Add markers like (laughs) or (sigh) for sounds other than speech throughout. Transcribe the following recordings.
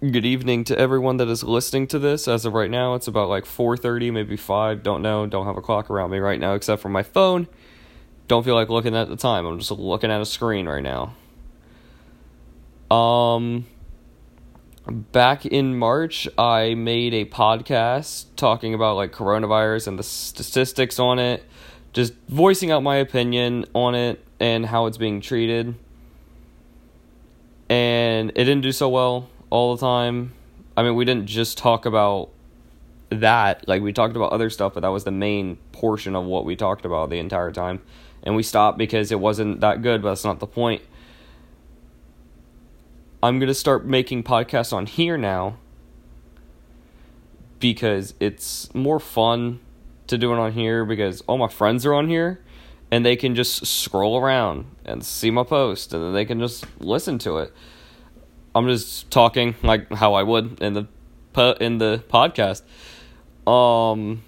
good evening to everyone that is listening to this. As of right now, it's about like 4:30, maybe 5, don't know, don't have a clock around me right now except for my phone. Don't feel like looking at the time. I'm just looking at a screen right now. Um back in March, I made a podcast talking about like coronavirus and the statistics on it, just voicing out my opinion on it and how it's being treated. And it didn't do so well all the time. I mean, we didn't just talk about that, like we talked about other stuff, but that was the main portion of what we talked about the entire time. And we stopped because it wasn't that good, but that's not the point I'm going to start making podcasts on here now because it's more fun to do it on here because all my friends are on here and they can just scroll around and see my post and then they can just listen to it. I'm just talking like how I would in the in the podcast. Um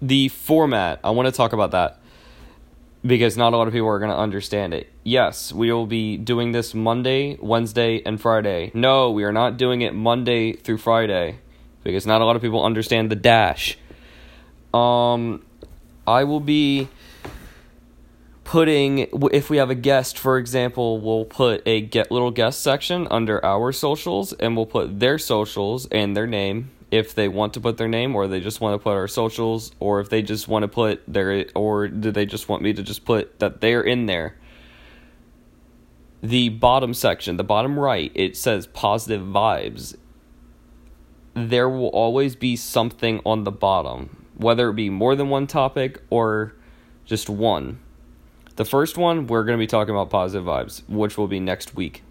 the format, I want to talk about that because not a lot of people are going to understand it. Yes, we will be doing this Monday, Wednesday, and Friday. No, we are not doing it Monday through Friday because not a lot of people understand the dash. Um, I will be putting if we have a guest, for example, we'll put a get little guest section under our socials, and we'll put their socials and their name if they want to put their name or they just want to put our socials or if they just want to put their or do they just want me to just put that they're in there. The bottom section the bottom right it says positive vibes. There will always be something on the bottom whether it be more than one topic or just one the first one we're going to be talking about positive vibes which will be next week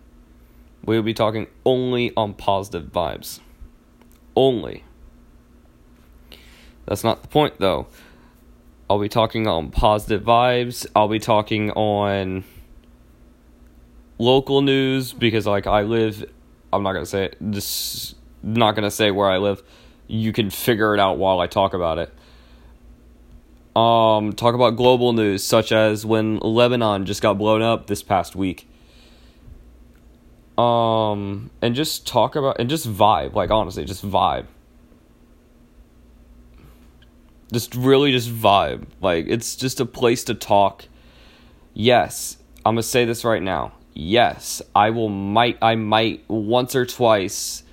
we will be talking only on positive vibes only. That's not the point, though. I'll be talking on positive vibes. I'll be talking on local news because, like, I live. I'm not gonna say it. Just not gonna say where I live. You can figure it out while I talk about it. Um, talk about global news, such as when Lebanon just got blown up this past week. Um and just talk about and just vibe like honestly just vibe. Just really just vibe. Like it's just a place to talk. Yes i'm gonna say this right now. Yes i will might i might once or twice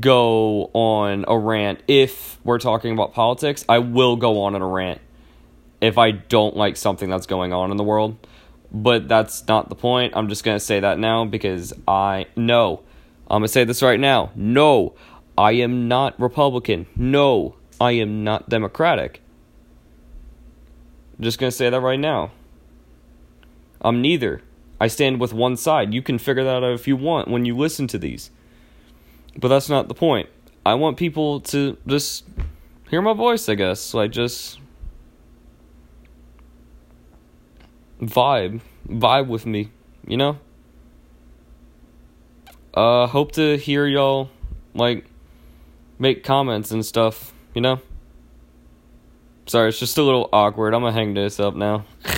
go on a rant if we're talking about politics i will go on in a rant if i don't like something that's going on in the world but that's not the point. I'm just going to say that now because I know. I'm going to say this right now. No, I am not Republican. No, I am not Democratic. Just going to say that right now. I'm neither. I stand with one side. You can figure that out if you want when you listen to these. But that's not the point. I want people to just hear my voice, I guess. Like, just vibe vibe with me, you know? Uh hope to hear y'all like make comments and stuff, you know? Sorry, it's just a little awkward. I'm gonna hang this up now. (laughs)